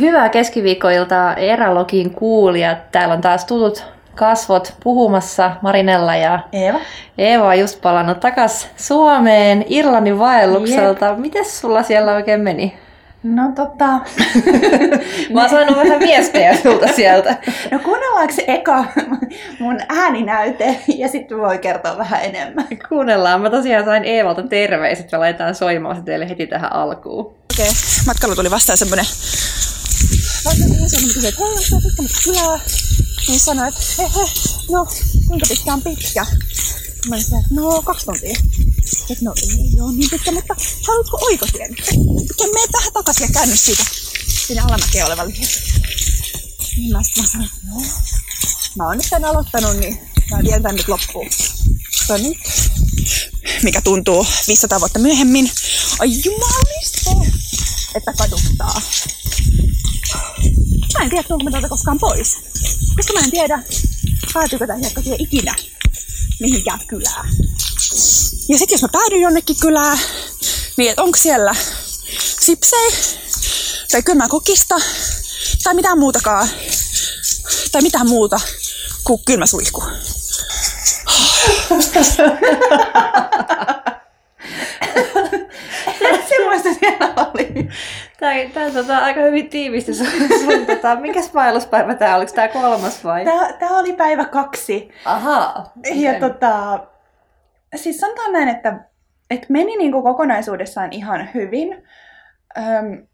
Hyvää keskiviikkoiltaa Eralogin kuulijat. Täällä on taas tutut kasvot puhumassa Marinella ja Eeva. Eeva on just palannut takas Suomeen Irlannin vaellukselta. Mites sulla siellä oikein meni? No tota... Mä oon saanut vähän viestejä sulta sieltä. No kuunnellaanko se eka mun ääninäyte ja sitten voi kertoa vähän enemmän. Kuunnellaan. Mä tosiaan sain Eevalta terveiset. Me laitetaan soimaan se teille heti tähän alkuun. Okei, okay. matkalla tuli vastaan semmonen... Vastaan semmonen kysyi, että hei, onko tää pitkä kylää? Niin sanoi, että he, he, no, kuinka pitkä on pitkä? Mä olin että no, kaksi tuntia. Että no, ei oo niin pitkä, mutta haluatko oikotien? Ja mene tähän takaisin ja käänny siitä sinne alamäkeen olevalle Niin mä sitten sanoin, no, mä oon nyt tän aloittanut, niin mä vien tän nyt loppuun. Mutta nyt, mikä tuntuu 500 vuotta myöhemmin, ai jumaliste, että kaduttaa. Mä en tiedä, tuonko mä täältä koskaan pois. Koska mä en tiedä, päätyykö tämä hiekkatie ikinä mihinkään kylään. Ja sitten jos mä päädyn jonnekin kylään, niin onko siellä sipsei, tai kylmä-kokista, tai mitään muutakaan, tai mitään muuta kuin kylmä suihku. Semmoista siellä oli. Tää, tää tota, aika hyvin tiivisti sun, sun tota, mikäs vaelluspäivä tää Oliko tää kolmas vai? Tää, tää oli päivä kaksi. Ahaa. Ja tota, siis sanotaan näin, että, että meni niinku kokonaisuudessaan ihan hyvin. Öm,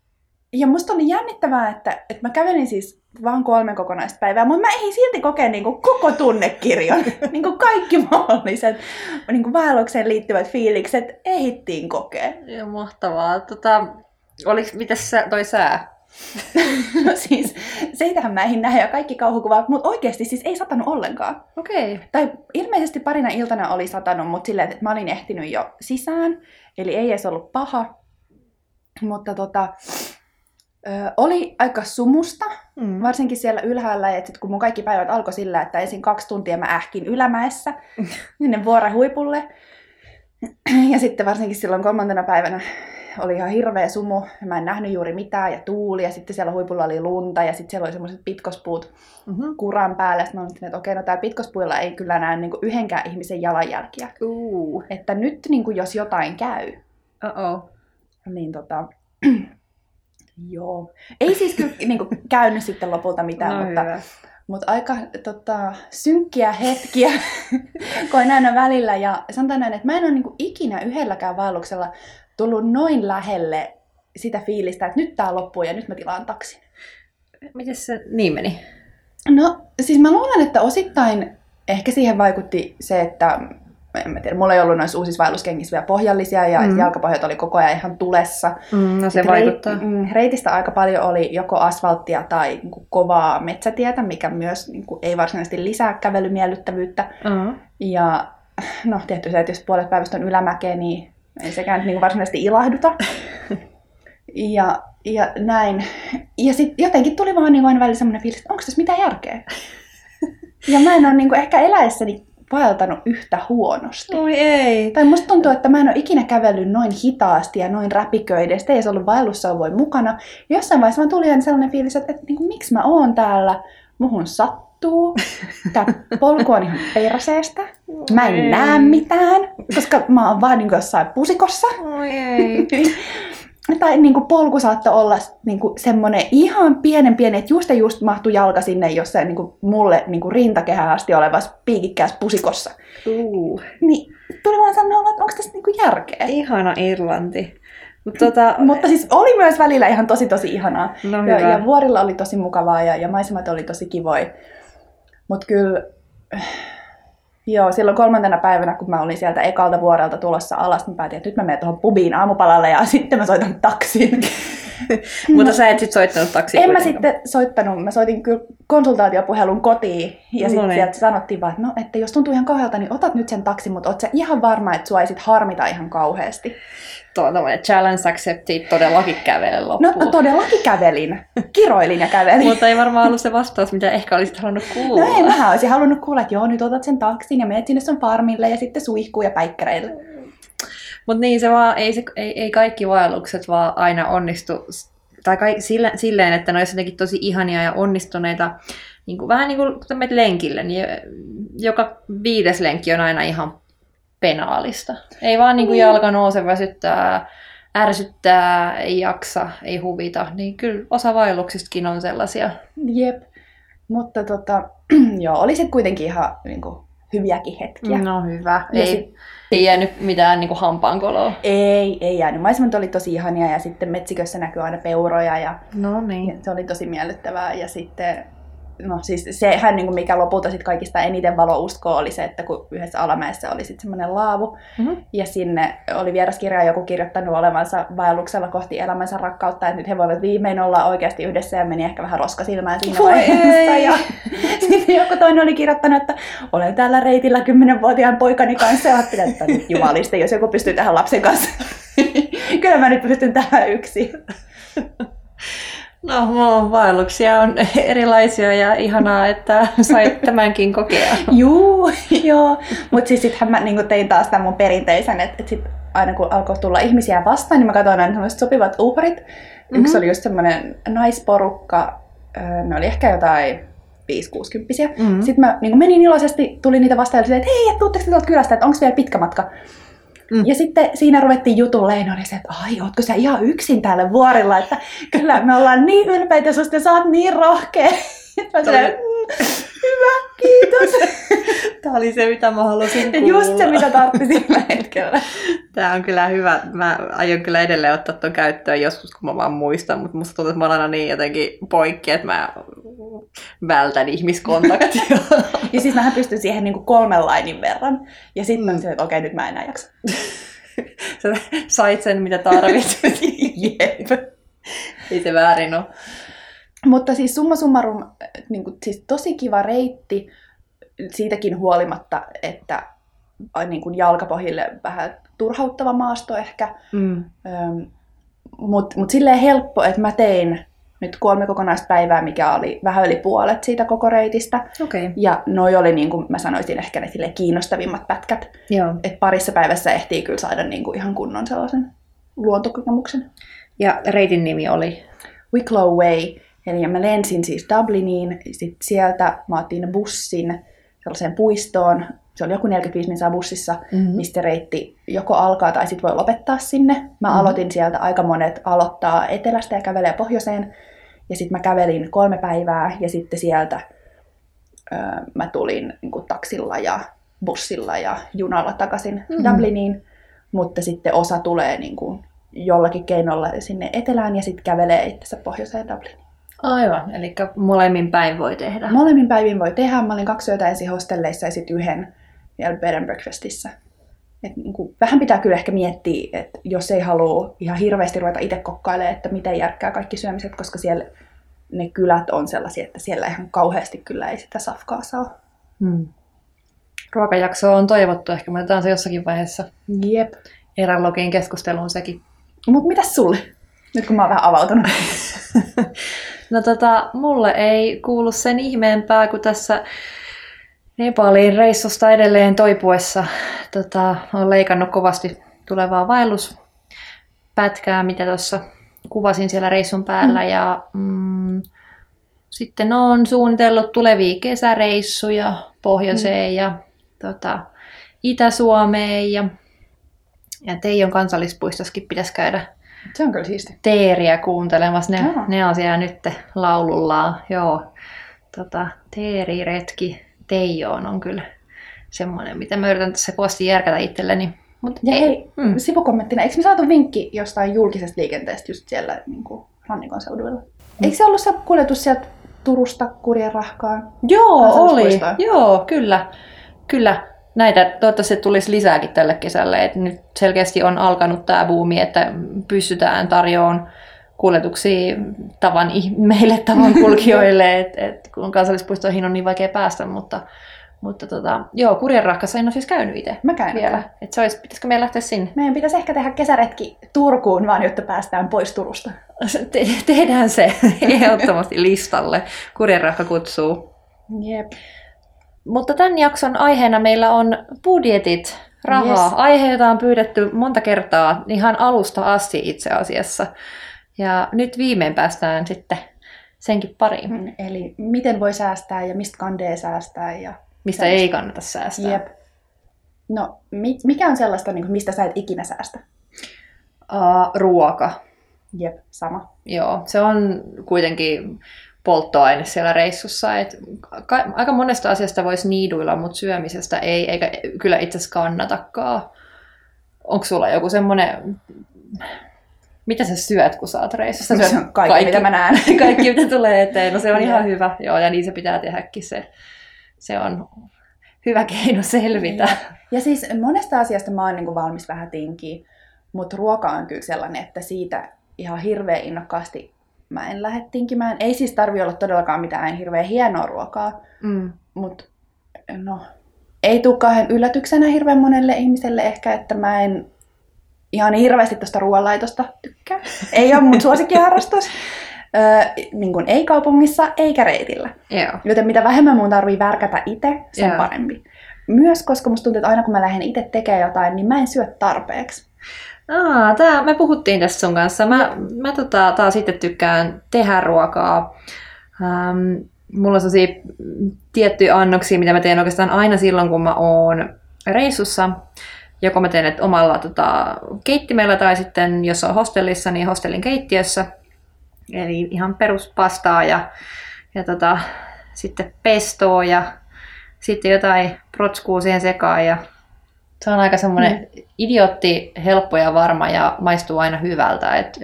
ja musta oli jännittävää, että, että mä kävelin siis vaan kolme kokonaista päivää, mutta mä ei silti kokea niin kuin koko tunnekirjon. niin kuin kaikki mahdolliset niin kuin vaellukseen liittyvät fiilikset ehdittiin kokea. Joo, mahtavaa. Tota, oliks, mitäs sä, toi sää? no siis, seitähän mä en näe ja kaikki kauhukuvat, mutta oikeasti siis ei satanut ollenkaan. Okei. Okay. Tai ilmeisesti parina iltana oli satanut, mutta silleen, että mä olin ehtinyt jo sisään, eli ei edes ollut paha. Mutta tota, Ö, oli aika sumusta, mm. varsinkin siellä ylhäällä, että sit kun mun kaikki päivät alkoi sillä, että ensin kaksi tuntia mä ähkin ylämäessä, sinne vuoren huipulle. Ja sitten varsinkin silloin kolmantena päivänä oli ihan hirveä sumu, ja mä en nähnyt juuri mitään, ja tuuli, ja sitten siellä huipulla oli lunta, ja sitten siellä oli semmoiset pitkospuut mm-hmm. kuran päällä. Sitten mä olin, että okei, no tää pitkospuilla ei kyllä näe niin yhdenkään ihmisen jalanjälkiä. Uh. Että nyt niin kuin, jos jotain käy, Uh-oh. niin tota, Joo. Ei siis kyllä niin kuin, käynyt sitten lopulta mitään, No mutta, hyvä. mutta aika tota, synkkiä hetkiä koin aina välillä. Ja sanotaan näin, että mä en ole niin kuin, ikinä yhdelläkään vaelluksella tullut noin lähelle sitä fiilistä, että nyt tää loppuu ja nyt mä tilaan taksin. Miten se niin meni? No siis mä luulen, että osittain ehkä siihen vaikutti se, että en mä tiedä, mulla ei ollut noissa uusissa vaelluskengissä vielä pohjallisia ja mm. jalkapohjat oli koko ajan ihan tulessa. Mm, no se Et vaikuttaa. Reit, mm, reitistä aika paljon oli joko asfalttia tai niin kuin, kovaa metsätietä, mikä myös niin kuin, ei varsinaisesti lisää kävelymiellyttävyyttä. Uh-huh. Ja no tietty se, että jos puolet päivästä on ylämäkeä, niin ei sekään niin kuin, varsinaisesti ilahduta. ja, ja näin. Ja sitten jotenkin tuli vaan niin aina välillä semmoinen fiilis, että onko tässä mitään järkeä? ja mä en ole niin kuin, ehkä eläessäni vaeltanut yhtä huonosti. Oi ei. Tai musta tuntuu, että mä en ole ikinä kävellyt noin hitaasti ja noin räpiköiden. Sitten ei edes ollut vaellussauvoja mukana. Ja jossain vaiheessa mä tuli aina sellainen fiilis, että, että niin kuin, miksi mä oon täällä, muhun sattuu. Tää polku on ihan perseestä. Mä en Ei. näe mitään, koska mä oon vaan niin kuin jossain pusikossa. Oi ei. tai niin kuin polku saattoi olla niin kuin semmoinen ihan pienen pieni, että just ja just mahtui jalka sinne jossain niin kuin mulle niin kuin rintakehään asti olevassa piikikkäässä pusikossa. Uh, Niin tuli vaan sanoa, että onko tässä niin kuin järkeä. ihana Irlanti. Mut tota, Mutta siis oli myös välillä ihan tosi tosi ihanaa. no Ja, hyvä. ja vuorilla oli tosi mukavaa ja, ja maisemat oli tosi kivoja. Mutta kyllä, joo, silloin kolmantena päivänä, kun mä olin sieltä ekalta vuorelta tulossa alas, niin päätin, että nyt mä menen tuohon pubiin aamupalalle ja sitten mä soitan taksin. Mutta sä et sit soittanut taksia en mä kuitenkaan. sitten soittanut, mä soitin kyllä konsultaatiopuhelun kotiin ja No sitten niin. sieltä sanottiin vaan, että no, että jos tuntuu ihan kauhealta, niin otat nyt sen taksin, mutta oot sä ihan varma, että sua ei sit harmita ihan kauheasti. Tuo on tämmöinen challenge accepted, todellakin kävele No loppuun. todellakin kävelin, kiroilin ja kävelin. Mutta ei varmaan ollut se vastaus, mitä ehkä olisit halunnut kuulla. No ei, mä olisin halunnut kuulla, että joo, nyt otat sen taksin ja menet sinne sun farmille ja sitten suihkuu ja päikkäreille. Mutta niin se vaan, ei, se, ei, ei kaikki vaellukset vaan aina onnistu tai kaik, sillä, silleen, että ne olisi jotenkin tosi ihania ja onnistuneita, niin kuin, vähän niin kuin lenkille, niin joka viides lenkki on aina ihan penaalista. Ei vaan niin kuin niin. jalka nouse, väsyttää, ärsyttää, ei jaksa, ei huvita. Niin kyllä osa vaelluksistakin on sellaisia. Jep. Mutta tota, joo, oli se kuitenkin ihan niin kuin, hyviäkin hetkiä. No hyvä. Ja ei, sit, ei jäänyt mitään niin hampaankoloa. Ei, ei jäänyt. Maisemat oli tosi ihania ja sitten metsikössä näkyy aina peuroja ja, no niin. ja se oli tosi miellyttävää. Ja sitten no siis sehän, niin kuin mikä lopulta sit kaikista eniten uskoa oli se, että kun yhdessä alamäessä oli sitten semmoinen laavu, mm-hmm. ja sinne oli vieraskirja joku kirjoittanut olevansa vaelluksella kohti elämänsä rakkautta, että nyt he voivat viimein olla oikeasti yhdessä, ja meni ehkä vähän roskasilmään siinä Voi vaiheessa. Ja sitten joku toinen oli kirjoittanut, että olen täällä reitillä kymmenenvuotiaan poikani kanssa, ja ajattelin, että nyt jumalista, jos joku pystyy tähän lapsen kanssa. Kyllä mä nyt pystyn tähän yksin. No, vaelluksia on erilaisia ja ihanaa, että sait tämänkin kokea. Juu, joo. Mutta siis sittenhän mä niin tein taas tämän mun perinteisen, että et sit aina kun alkoi tulla ihmisiä vastaan, niin mä katsoin aina sellaiset sopivat uhrit. Mm-hmm. Yksi oli just semmoinen naisporukka, ne oli ehkä jotain 5-60. Mm-hmm. Sitten mä niin menin iloisesti, tuli niitä vastaan ja että hei, tuutteko te tuolta kylästä, että onko vielä pitkä matka? Mm. Ja sitten siinä ruvettiin jutulleen, oli se, että ai, ootko sä ihan yksin täällä vuorilla, että kyllä me ollaan niin ylpeitä susta sä oot niin rohkea. Mä sanoin, mm, hyvä, kiitos. Tämä oli se, mitä mä halusin kuulla. Just se, mitä tarvitsin sillä hetkellä. Tämä on kyllä hyvä. Mä aion kyllä edelleen ottaa tuon käyttöön joskus, kun mä vaan muistan, mutta musta tuntuu, että mä olen aina niin jotenkin poikki, että mä vältän ihmiskontaktia. ja siis mähän pystyn siihen niin kuin kolmen lainin verran. Ja sitten mm. mä että okei, okay, nyt mä enää jaksa. Sä sait sen, mitä tarvitset. Jep. Ei se väärin ole. Mutta siis summa summarum, niin kuin, siis tosi kiva reitti siitäkin huolimatta, että niin kuin jalkapohjille vähän turhauttava maasto ehkä. Mm. Mutta mut silleen helppo, että mä tein nyt kolme kokonaista päivää, mikä oli vähän yli puolet siitä koko reitistä. Okay. Ja noi oli, niin kuin mä sanoisin, ehkä ne kiinnostavimmat pätkät. Joo. Et parissa päivässä ehtii kyllä saada niin kuin ihan kunnon sellaisen luontokokemuksen. Ja reitin nimi oli? Wicklow Way. Eli mä lensin siis Dubliniin, sit sieltä mä otin bussin sellaiseen puistoon. Se oli joku 45 minsaa bussissa, mm-hmm. mistä reitti joko alkaa tai sitten voi lopettaa sinne. Mä mm-hmm. aloitin sieltä, aika monet aloittaa etelästä ja kävelee pohjoiseen. Ja sitten mä kävelin kolme päivää ja sitten sieltä ö, mä tulin niin kuin, taksilla ja bussilla ja junalla takaisin mm-hmm. Dubliniin. Mutta sitten osa tulee niin kuin, jollakin keinolla sinne etelään ja sitten kävelee itse pohjoiseen Dubliniin. Aivan, eli molemmin päin voi tehdä. Molemmin päivin voi tehdä. Mä olin kaksi yötä ensin hostelleissa ja sitten yhden vielä bed and breakfastissa. Et niin kuin, vähän pitää kyllä ehkä miettiä, että jos ei halua ihan hirveästi ruveta itse kokkailemaan, että miten järkkää kaikki syömiset, koska siellä ne kylät on sellaisia, että siellä ihan kauheasti kyllä ei sitä safkaa saa. Hmm. Ruokajakso on toivottu, ehkä me otetaan se jossakin vaiheessa. Jep. Erälogin keskusteluun sekin. Mutta mitäs sulle? Nyt kun mä oon vähän avautunut. no tota, mulle ei kuulu sen ihmeempää kuin tässä Nepalin reissusta edelleen toipuessa. Tota, olen leikannut kovasti tulevaa vaelluspätkää, mitä tuossa kuvasin siellä reissun päällä. Mm. Ja mm, sitten olen suunnitellut tulevia kesäreissuja pohjoiseen mm. ja tota, Itä-Suomeen. Ja, ja Teijon kansallispuistossakin pitäisi käydä se on kyllä siisti. Teeriä kuuntelemassa. Ne, ne on siellä nyt laulullaan. Joo. Tota, teeriretki Teijoon on kyllä semmoinen, mitä mä yritän tässä kovasti järkätä itselleni. Mut ja ei, mm. sivukommenttina, eikö me saatu vinkki jostain julkisesta liikenteestä just siellä niin kuin rannikon seuduilla? Mm. Eikö se ollut se kuljetus sieltä Turusta Kurjenrahkaan? Joo, oli. Joo, kyllä. Kyllä näitä toivottavasti tulisi lisääkin tälle kesälle. Et nyt selkeästi on alkanut tämä buumi, että pystytään tarjoamaan kuljetuksia tavan, meille tavan kulkijoille, että et, kun kansallispuistoihin on niin vaikea päästä, mutta, mutta tota, joo, Kurjenrahkassa en ole siis käynyt itse Mä käyn vielä. Et se olisi, pitäisikö meidän lähteä sinne? Meidän pitäisi ehkä tehdä kesäretki Turkuun vaan, jotta päästään pois Turusta. Te- tehdään se ehdottomasti listalle. Kurjenrahka kutsuu. Jep. Mutta tämän jakson aiheena meillä on budjetit, rahaa. Yes. Aihe, jota on pyydetty monta kertaa ihan alusta asti itse asiassa. Ja nyt viimein päästään sitten senkin pariin. Mm, Eli miten voi säästää ja mistä kandee säästää. Ja Mistä ei kannata säästää. Jep. No, mi- mikä on sellaista, niin kuin, mistä sä et ikinä säästä? Uh, ruoka. Jep, sama. Joo, se on kuitenkin polttoaine siellä reissussa. Et ka- aika monesta asiasta voisi niiduilla, mutta syömisestä ei, eikä kyllä itse asiassa kannatakaan. Onko sulla joku semmoinen, mitä sä syöt, kun sä oot reissussa? Se syöt on kaikki, mitä mä näen. kaikki, mitä tulee eteen. No se on ihan hyvä. Joo, ja niin se pitää tehdäkin. Se, se on hyvä keino selvitä. Ja siis monesta asiasta mä oon niin kuin valmis vähän tinkiä, mutta ruoka on kyllä sellainen, että siitä ihan hirveän innokkaasti mä en lähde tinkimään. Ei siis tarvi olla todellakaan mitään hirveän hienoa ruokaa, Mm. mutta no, ei tule kauhean yllätyksenä hirveän monelle ihmiselle ehkä, että mä en ihan hirveästi tuosta ruoanlaitosta tykkää. Ei ole mun suosikkiharrastus. Öö, niin kuin ei kaupungissa eikä reitillä. Joo. Joten mitä vähemmän mun tarvii värkätä itse, sen Joo. parempi. Myös koska musta tuntuu, että aina kun mä lähden itse tekemään jotain, niin mä en syö tarpeeksi. Aa, tää, me puhuttiin tästä sun kanssa. Mä, mä tota, taas sitten tykkään tehdä ruokaa. Ähm, mulla on sellaisia tiettyjä annoksia, mitä mä teen oikeastaan aina silloin, kun mä oon reissussa. Joko mä teen että omalla tota, keittimellä tai sitten, jos on hostellissa, niin hostellin keittiössä. Eli ihan peruspastaa ja, ja tota, sitten pestoa ja sitten jotain protskuu siihen sekaan ja se on aika semmoinen mm. idiootti, helppo ja varma ja maistuu aina hyvältä. Et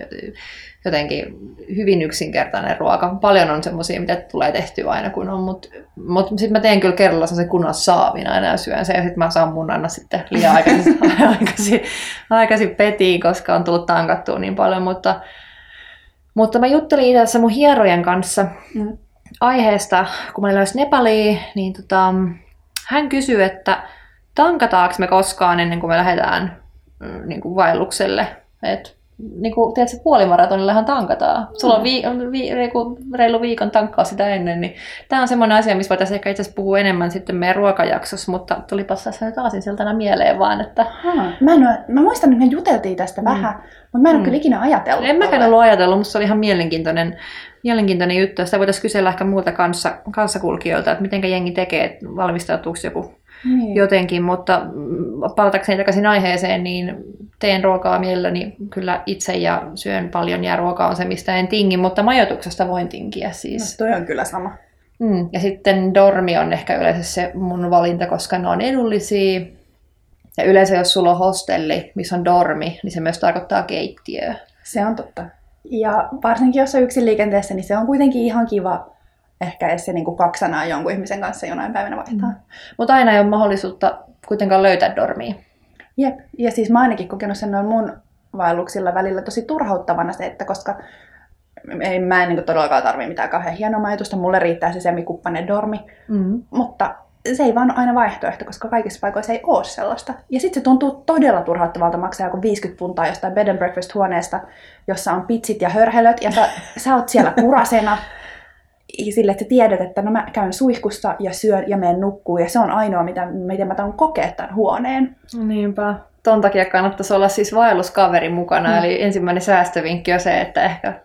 jotenkin hyvin yksinkertainen ruoka. Paljon on semmoisia, mitä tulee tehtyä aina kun on, mutta mut sitten mä teen kyllä kerralla sen kunnon saavin aina ja syön sen ja sitten mä saan mun aina sitten liian aikaisin, aikaisin, aikaisin petiin, koska on tullut tankattua niin paljon, mutta, mutta mä juttelin itse asiassa mun hierojen kanssa Mm. aiheesta, kun mä olin lähes Nepaliin, niin tota, hän kysyi, että tankataanko me koskaan ennen kuin me lähdetään mm, niin kuin vaellukselle. Et, niin kuin, tiedätkö, puolimaratonillahan tankataan. Sulla on, vi- on vi- reilu, reilu viikon tankkaa sitä ennen, niin tämä on semmoinen asia, missä voitaisiin ehkä itse asiassa puhua enemmän sitten meidän ruokajaksossa, mutta tulipas tässä nyt aasinsiltana mieleen vaan, että Haa. Mä, en ole, mä muistan, että me juteltiin tästä Mm. mm. vähän, mutta mä en ole Mm. kyllä ikinä ajatellut. en mäkään ollut ajatellut, mutta se oli ihan mielenkiintoinen, mielenkiintoinen juttu. Sitä voitaisiin kysellä ehkä muilta kanssa, kanssakulkijoilta, että miten jengi tekee, että valmistautuuko joku Niin. jotenkin, mutta mm, palatakseni takaisin aiheeseen, niin teen ruokaa mielelläni kyllä itse ja syön paljon ja ruoka on se, mistä en tingi, mutta majoituksesta voin tinkiä siis. No, toi on kyllä sama. Mm. Ja sitten dormi on ehkä yleensä se mun valinta, koska ne on edullisia. Ja yleensä jos sulla on hostelli, missä on dormi, niin se myös tarkoittaa keittiöä. Se on totta. Ja varsinkin jos on yksin liikenteessä, niin se on kuitenkin ihan kiva ehkä edes se niin kuin kaksi sanaa jonkun ihmisen kanssa jonain päivänä vaihtaa. Mm. Mutta aina ei ole mahdollisuutta kuitenkaan löytää dormia. Jep. Ja siis mä ainakin kokenut sen noin mun vaelluksilla välillä tosi turhauttavana se, että koska ei, mä en niin todellakaan tarvii mitään kauhean hienoa majoitusta, mulle riittää se semikuppainen dormi, Mm. mutta se ei vaan ole aina vaihtoehto, koska kaikissa paikoissa ei ole sellaista. Ja sitten se tuntuu todella turhauttavalta maksaa joku 50 puntaa jostain bed and breakfast huoneesta, jossa on pitsit ja hörhelöt, ja sä, sä oot siellä kurasena, sille, että sä tiedät, että no mä käyn suihkussa ja syön ja menen nukkuu, ja se on ainoa, mitä, miten mä taun kokea tämän huoneen. Niinpä. Ton takia kannattaisi olla siis vaelluskaveri mukana. Mm. Eli ensimmäinen säästövinkki on se, että ehkä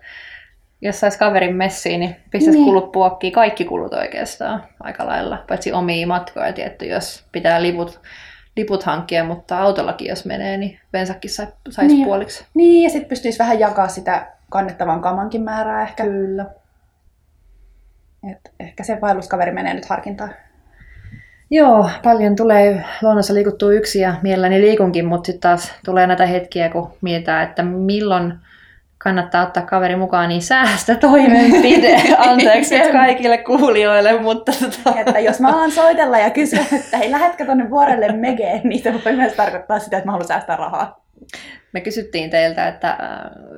jos saisi kaverin messiin, niin pistäisi Niin. kulut puokkiin. Kaikki kulut oikeastaan aika lailla. Paitsi omia matkoja tietty, jos pitää liput, liput hankkia, mutta autollakin jos menee, niin bensakin sai, saisi Niin. puoliksi. Niin, ja sitten pystyisi vähän jakaa sitä kannettavan kamankin määrää ehkä. Kyllä. Et ehkä se vaelluskaveri menee nyt harkintaan. Joo, paljon tulee luonnossa liikuttua yksi ja mielelläni liikunkin, mutta sitten taas tulee näitä hetkiä, kun mietitään, että milloin kannattaa ottaa kaveri mukaan, niin säästötoimenpide. Anteeksi nyt kaikille kuulijoille, mutta tota, Että jos mä alan soitella ja kysyä, että hei, lähetkö tonne vuorelle megeen, niin se voi myös tarkoittaa sitä, että mä haluan säästää rahaa. Me kysyttiin teiltä, että äh,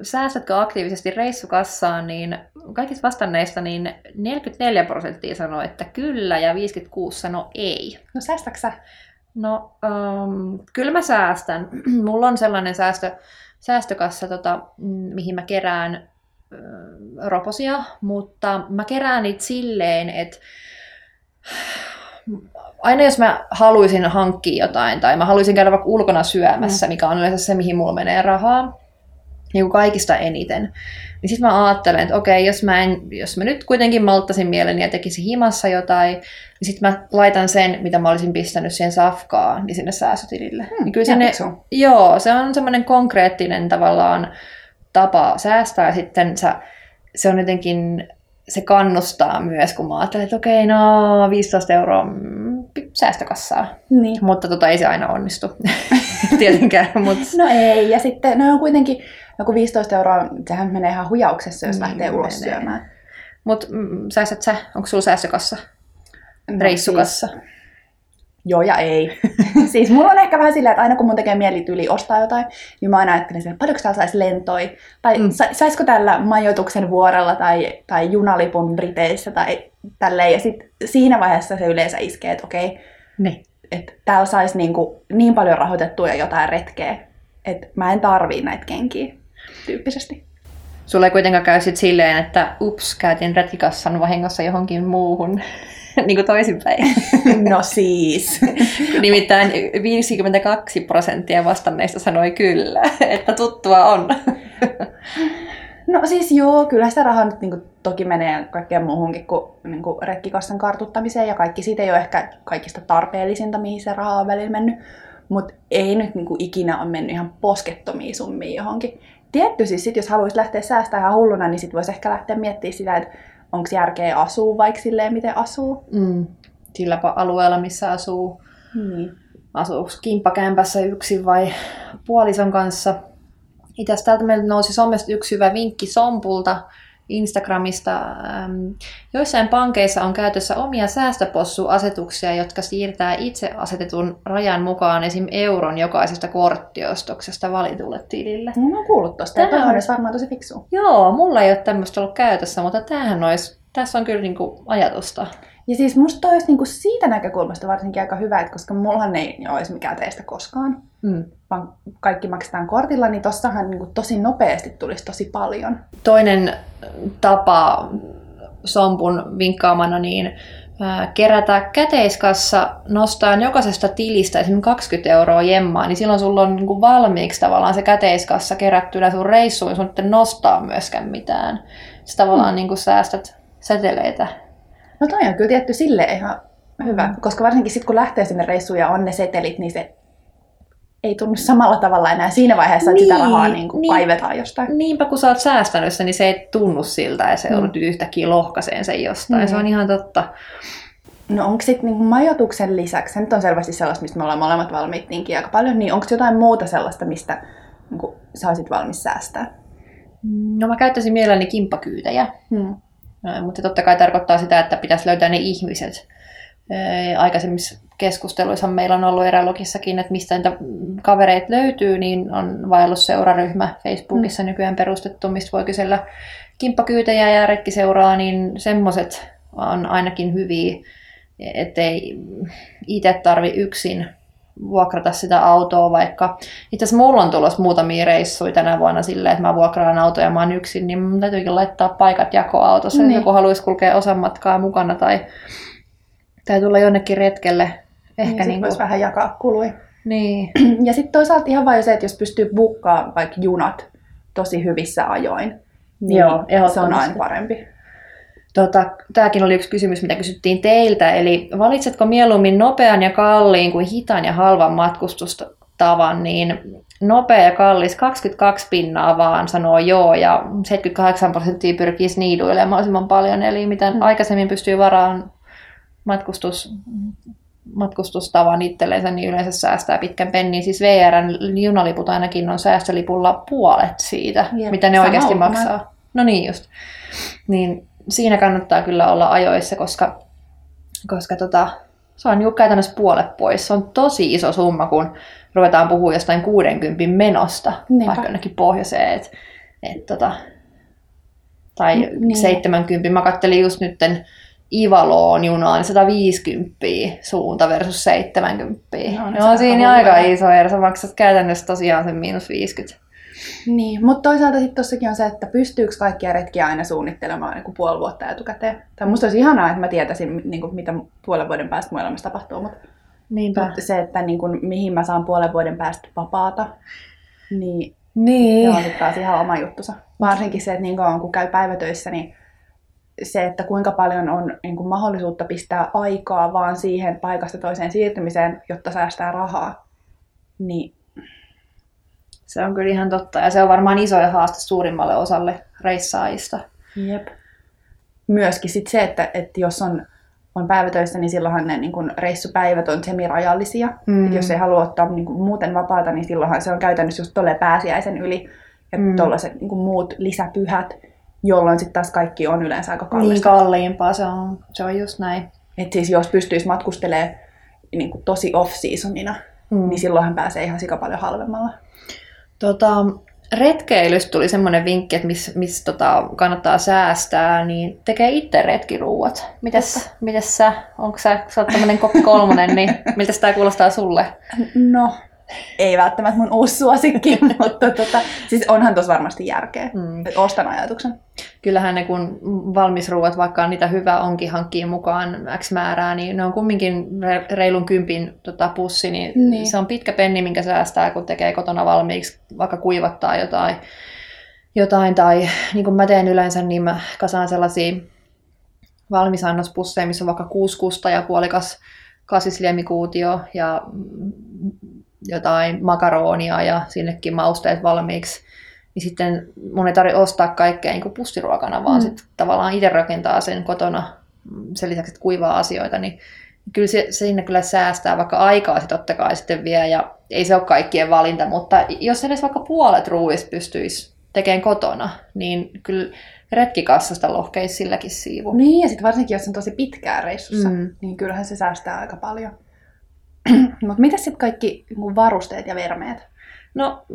säästätkö aktiivisesti reissukassaan, niin kaikista vastanneista niin 44 prosenttia sanoi, että kyllä ja 56 sanoi ei. No säästäksä sä? No, um, kyllä mä säästän. Mulla on sellainen säästö, säästökassa, tota, mm, mihin mä kerään ö, roposia, mutta mä kerään niitä silleen, että aina jos mä haluaisin hankkia jotain tai mä haluaisin käydä vaikka ulkona syömässä, mikä on yleensä se, mihin mulla menee rahaa, niin kuin kaikista eniten. Niin sitten mä ajattelen, että okei, jos mä, en, jos mä nyt kuitenkin malttasin mieleni ja tekisin himassa jotain, niin sitten mä laitan sen, mitä mä olisin pistänyt siihen safkaan, niin sinne säästötilille. Hmm, niin kyllä sinne, joo, se on semmoinen konkreettinen tavallaan tapa säästää ja sitten sä, se on jotenkin se kannustaa myös, kun mä ajattelen, että okei, no 15 euroa mm, säästökassaa. Niin. Mutta tota, ei se aina onnistu tietenkään. Mutta... No ei, ja sitten no on kuitenkin joku 15 euroa, sehän menee ihan huijauksessa, jos niin, lähtee ulos menee. syömään. Mutta mm, säästät sä, onko sulla säästökassa? No, Reissukassa? Siis, joo ja ei. siis mulla on ehkä vähän silleen, että aina kun mun tekee mieli tyyli ostaa jotain, niin mä aina ajattelen että paljonko täällä saisi lentoi. Tai mm. saisiko tällä majoituksen vuorella tai, tai junalipun Briteissä tai tälleen. Ja sit siinä vaiheessa se yleensä iskee, että okei, ne. että täällä saisi niinku niin paljon rahoitettua jotain retkeä, että mä en tarvii näitä kenkiä tyyppisesti. Sulla ei kuitenkaan käy sit silleen, että ups, käytin retkikassan vahingossa johonkin muuhun niin kuin toisinpäin. No siis. Nimittäin 52 prosenttia vastanneista sanoi kyllä, että tuttua on. No siis joo, kyllä sitä rahaa nyt niin kuin, toki menee kaikkeen muuhunkin kuin, niin kuin rekkikassan kartuttamiseen ja kaikki siitä ei ole ehkä kaikista tarpeellisinta, mihin se raha on välillä mennyt. Mutta ei nyt niin kuin, ikinä ole mennyt ihan poskettomia summia johonkin. Tietty siis sit, jos haluaisi lähteä säästämään ihan hulluna, niin sit voisi ehkä lähteä miettimään sitä, että onko järkeä asua vaikka silleen, miten asuu. Mm. Sillä alueella, missä asuu. Mm. Asuuko kimppakämpässä yksin vai puolison kanssa. Itse täältä meiltä nousi somesta yksi hyvä vinkki Sompulta Instagramista. Joissain pankeissa on käytössä omia säästöpossuasetuksia, jotka siirtää itse asetetun rajan mukaan esim. euron jokaisesta korttiostoksesta valitulle tilille. No, mä oon kuullut tosta. Tämä on varmaan tosi fiksu. Joo, mulla ei ole tämmöistä ollut käytössä, mutta tämähän olisi, tässä on kyllä niinku ajatusta. Ja siis musta olisi niinku siitä näkökulmasta varsinkin aika hyvä, että koska mullahan ei olisi mikään teistä koskaan, mm. vaan kaikki maksetaan kortilla, niin tossahan niinku tosi nopeasti tulisi tosi paljon. Toinen tapa Sompun vinkkaamana, niin kerätä käteiskassa, nostaa jokaisesta tilistä esimerkiksi 20 euroa jemmaa, niin silloin sulla on niin kuin valmiiksi tavallaan se käteiskassa kerättynä sun reissuun, ei sun nostaa myöskään mitään. Sä tavallaan mm. niin kuin säästät seteleitä No toi on kyllä tietty sille ihan hyvä, mm. koska varsinkin sitten kun lähtee sinne reissuun ja on ne setelit, niin se ei tunnu samalla tavalla enää siinä vaiheessa, että niin, sitä rahaa niin kuin niin, kaivetaan jostain. Niinpä kun sä oot säästänyt sen, niin se ei tunnu siltä ja se mm. on yhtäkkiä lohkaiseen sen jostain. Mm. Se on ihan totta. No onko sitten niin majoituksen lisäksi, se nyt on selvästi sellaista, mistä me ollaan molemmat valmiit niinkin aika paljon, niin onko jotain muuta sellaista, mistä niin sä olisit valmis säästää? No mä käyttäisin mielelläni kimppakyytejä. Hmm. Mutta totta kai tarkoittaa sitä, että pitäisi löytää ne ihmiset. Aikaisemmissa keskusteluissa meillä on ollut erälogissakin, että mistä niitä kavereita löytyy, niin on vaellusseuraryhmä Facebookissa mm. nykyään perustettu, mistä voi kysellä kimppakyytejä ja retkiseuraa, niin semmoiset on ainakin hyviä, ettei itse tarvi yksin vuokrata sitä autoa, vaikka itse asiassa mulla on tulossa muutamia reissuja tänä vuonna silleen, että mä vuokraan autoja ja mä oon yksin, niin mun täytyykin laittaa paikat jakoautossa, niin. joku haluaisi kulkea osan matkaa mukana tai, tai tulla jonnekin retkelle. Ehkä niin, niin voisi vähän jakaa kului. Niin. Ja sitten toisaalta ihan vain se, että jos pystyy bukkaamaan vaikka junat tosi hyvissä ajoin, niin Joo, se on aina parempi. Tota, tämäkin oli yksi kysymys, mitä kysyttiin teiltä. Eli valitsetko mieluummin nopean ja kalliin kuin hitaan ja halvan matkustustavan, niin nopea ja kallis 22 pinnaa vaan sanoo joo ja 78 prosenttia pyrkii sniiduilemaan mahdollisimman paljon. Eli mitä hmm. aikaisemmin pystyy varaan matkustus, matkustustavan itselleensä, niin yleensä säästää pitkän pennin. Siis VRn junaliput ainakin on säästölipulla puolet siitä, Jep, mitä ne oikeasti maksaa. No niin just. Niin siinä kannattaa kyllä olla ajoissa, koska, koska tota, se on käytännössä puolet pois. Se on tosi iso summa, kun ruvetaan puhua jostain 60 menosta, Niinpä. vaikka jonnekin pohjoiseen. Et, et, tota, tai niin. 70. Mä kattelin just nytten Ivaloon junaan 150 suunta versus 70. No, no, on siinä aika iso ero. Sä maksat käytännössä tosiaan sen miinus 50. Niin, mutta toisaalta sitten tossakin on se, että pystyykö kaikkia retkiä aina suunnittelemaan niin kuin puoli vuotta etukäteen. Tai musta olisi ihanaa, että mä tietäisin, niin kuin, mitä puolen vuoden päästä mun elämässä tapahtuu, mutta, mutta se, että niin kuin, mihin mä saan puolen vuoden päästä vapaata, niin Niin. Ja on sitten taas ihan oma juttusa. Varsinkin se, että niin kauan kun käy päivätöissä, niin se, että kuinka paljon on niin kuin mahdollisuutta pistää aikaa vaan siihen paikasta toiseen siirtymiseen, jotta säästää rahaa, niin Se on kyllä ihan totta. Ja se on varmaan iso haaste suurimmalle osalle reissaajista. Jep. Myöskin sit se, että, että jos on, on päivätöissä, niin silloinhan ne niin kun reissupäivät on semirajallisia. Mm. Et jos ei halua ottaa niin kun muuten vapaata, niin silloinhan se on käytännössä just tolleen pääsiäisen yli ja Mm. mm. tuollaiset niin muut lisäpyhät, jolloin sitten taas kaikki on yleensä aika kallista. Niin kalliimpaa, se on, se on just näin. Et siis jos pystyisi matkustelemaan niin kuin tosi off-seasonina, Mm. mm. niin silloinhan pääsee ihan sika paljon halvemmalla. Tota, retkeilystä tuli semmoinen vinkki, että missä miss, tota, kannattaa säästää, niin tekee itse retkiruuat. Mites, mites sä, onko sä, sä oot tämmönen kokki kolmonen, niin miltä tämä kuulostaa sulle? No, ei välttämättä mun uusi suosikki, mutta tota, siis onhan tuossa varmasti järkeä. Mm. Ostan ajatuksen. Kyllähän ne kun valmisruuat, vaikka niitä hyvä onkin hankkia mukaan X määrää, niin ne on kumminkin re- reilun kympin tota, pussi, niin, niin se on pitkä penni, minkä säästää, kun tekee kotona valmiiksi, vaikka kuivattaa jotain, jotain tai niin kuin mä teen yleensä, niin mä kasaan sellaisia valmisannospusseja, missä on vaikka kuusi kusta ja puolikas kasvisliemikuutio ja jotain makaronia ja sinnekin mausteet valmiiksi. Niin sitten mun ei tarvitse ostaa kaikkea niin pussiruokana, vaan Mm. sitten tavallaan itse rakentaa sen kotona sen lisäksi, että kuivaa asioita, niin kyllä se, siinä kyllä säästää, vaikka aikaa se totta kai sitten vie, ja ei se ole kaikkien valinta, mutta jos edes vaikka puolet ruuista pystyisi tekemään kotona, niin kyllä retkikassasta lohkeisi silläkin siivu. Niin, ja sitten varsinkin, jos on tosi pitkää reissussa, mm. niin kyllähän se säästää aika paljon. Mutta mitä sitten kaikki niin varusteet ja vermeet? No,